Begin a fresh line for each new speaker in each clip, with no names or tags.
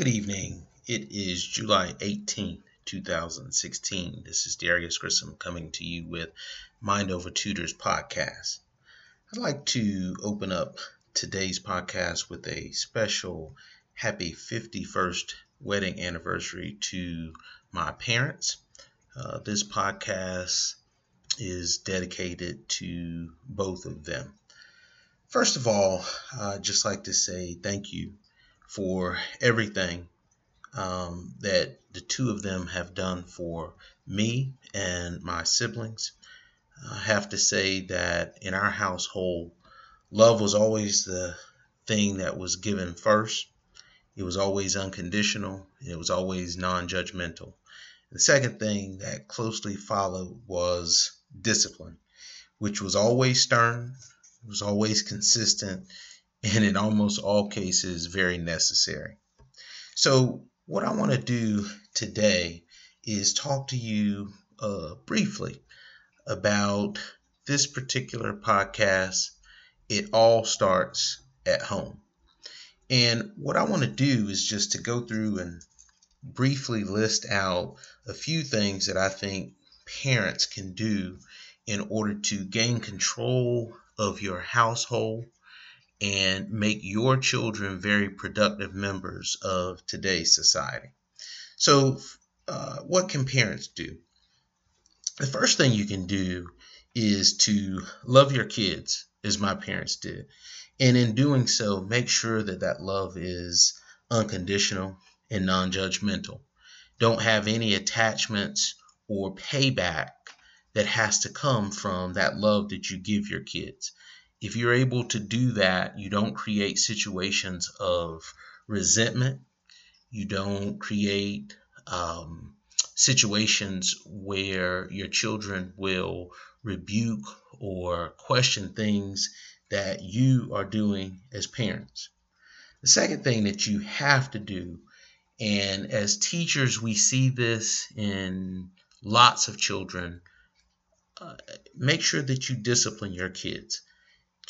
Good evening. It is July 18th, 2016. This is Darius Grissom coming to you with Mind Over Tutors podcast. I'd like to open up today's podcast with a special happy 51st wedding anniversary to my parents. Uh, this podcast is dedicated to both of them. First of all, I'd just like to say thank you for everything um, that the two of them have done for me and my siblings. I have to say that in our household, love was always the thing that was given first. It was always unconditional. It was always non judgmental. The second thing that closely followed was discipline, which was always stern, was always consistent, and in almost all cases, very necessary. So, what I want to do today is talk to you uh, briefly about this particular podcast. It all starts at home. And what I want to do is just to go through and briefly list out a few things that I think parents can do in order to gain control of your household and make your children very productive members of today's society. So, uh, what can parents do? The first thing you can do is to love your kids, as my parents did. And in doing so, make sure that that love is unconditional and non judgmental. Don't have any attachments or payback that has to come from that love that you give your kids if you're able to do that, you don't create situations of resentment. You don't create um, situations where your children will rebuke or question things that you are doing as parents. The second thing that you have to do, and as teachers, we see this in lots of children, uh, make sure that you discipline your kids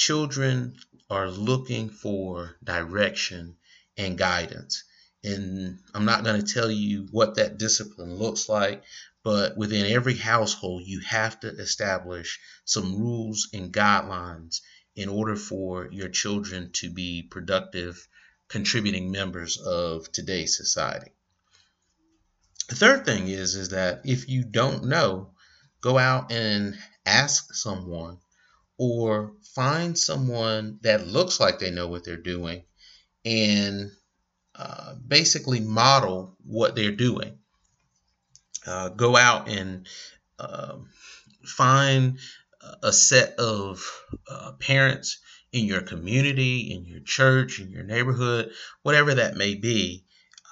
children are looking for direction and guidance. And I'm not going to tell you what that discipline looks like, but within every household, you have to establish some rules and guidelines in order for your children to be productive, contributing members of today's society. The third thing is, is that if you don't know, go out and ask someone or find someone that looks like they know what they're doing and uh, basically model what they're doing. Uh, go out and uh, find a set of uh, parents in your community, in your church, in your neighborhood, whatever that may be,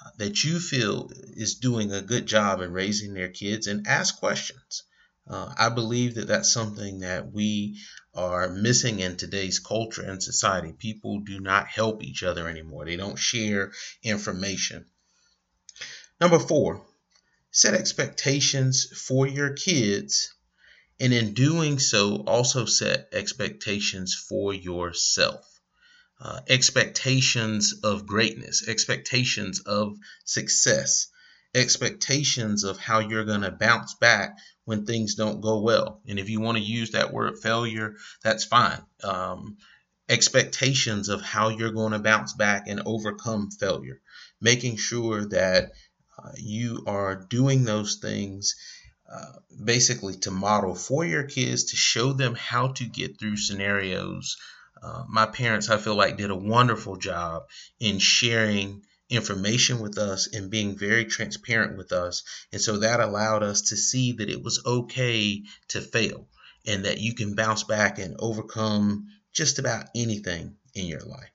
uh, that you feel is doing a good job in raising their kids and ask questions. Uh, I believe that that's something that we are missing in today's culture and society. People do not help each other anymore, they don't share information. Number four, set expectations for your kids, and in doing so, also set expectations for yourself. Uh, expectations of greatness, expectations of success, expectations of how you're going to bounce back when things don't go well. And if you want to use that word failure, that's fine. Um, expectations of how you're going to bounce back and overcome failure, making sure that uh, you are doing those things. Uh, basically, to model for your kids to show them how to get through scenarios. Uh, my parents, I feel like, did a wonderful job in sharing information with us and being very transparent with us. And so that allowed us to see that it was okay to fail and that you can bounce back and overcome just about anything in your life.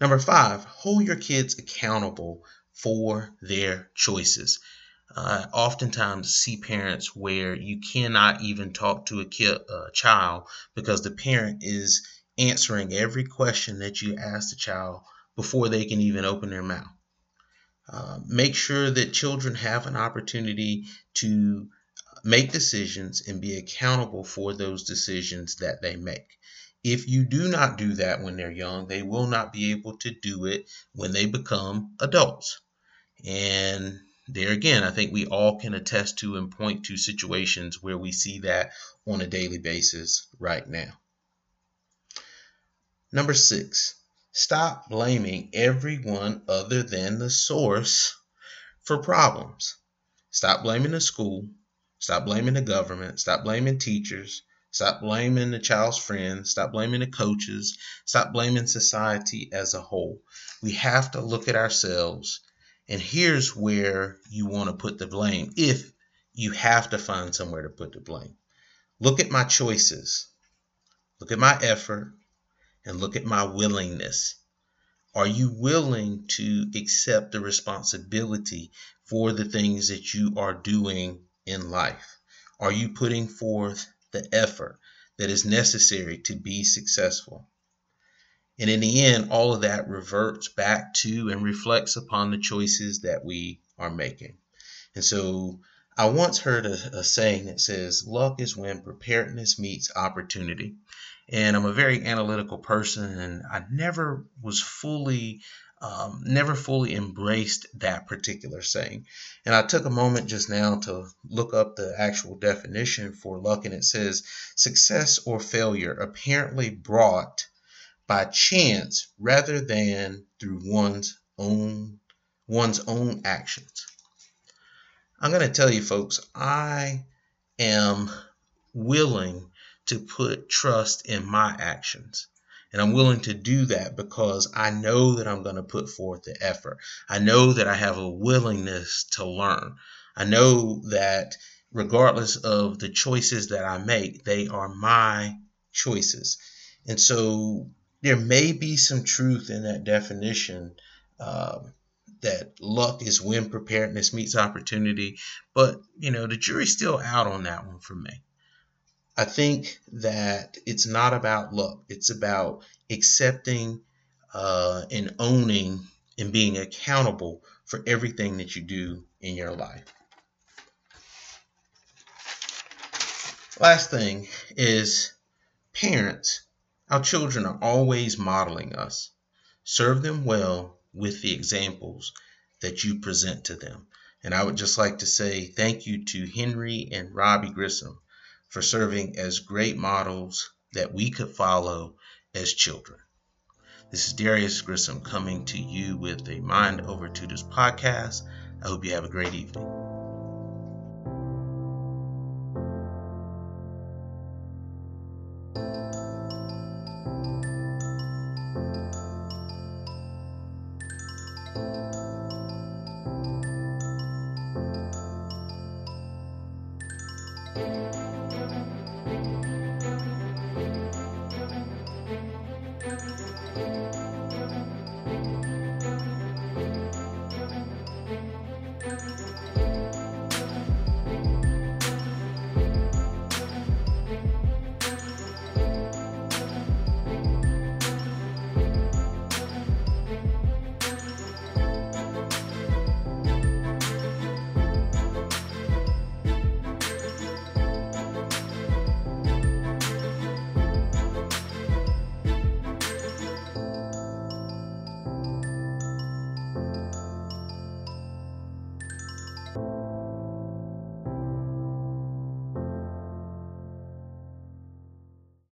Number five, hold your kids accountable for their choices. Uh, oftentimes see parents where you cannot even talk to a kid, a child because the parent is answering every question that you ask the child before they can even open their mouth. Uh, make sure that children have an opportunity to make decisions and be accountable for those decisions that they make. If you do not do that when they're young, they will not be able to do it when they become adults. And there again, I think we all can attest to and point to situations where we see that on a daily basis right now. Number six, stop blaming everyone other than the source for problems. Stop blaming the school. Stop blaming the government. Stop blaming teachers. Stop blaming the child's friends. Stop blaming the coaches. Stop blaming society as a whole. We have to look at ourselves and here's where you want to put the blame if you have to find somewhere to put the blame. Look at my choices, look at my effort, and look at my willingness. Are you willing to accept the responsibility for the things that you are doing in life? Are you putting forth the effort that is necessary to be successful? And in the end, all of that reverts back to and reflects upon the choices that we are making. And so I once heard a, a, saying that says, luck is when preparedness meets opportunity. And I'm a very analytical person, and I never was fully, um, never fully embraced that particular saying. And I took a moment just now to look up the actual definition for luck, and it says, success or failure apparently brought by chance rather than through one's own one's own actions. I'm going to tell you folks, I am willing to put trust in my actions. And I'm willing to do that because I know that I'm going to put forth the effort. I know that I have a willingness to learn. I know that regardless of the choices that I make, they are my choices. And so there may be some truth in that definition um, that luck is when preparedness meets opportunity, but you know the jury's still out on that one for me. I think that it's not about luck; it's about accepting uh, and owning and being accountable for everything that you do in your life. Last thing is parents our children are always modeling us. Serve them well with the examples that you present to them. And I would just like to say thank you to Henry and Robbie Grissom for serving as great models that we could follow as children. This is Darius Grissom coming to you with a Mind Over Tutors podcast. I hope you have a great evening.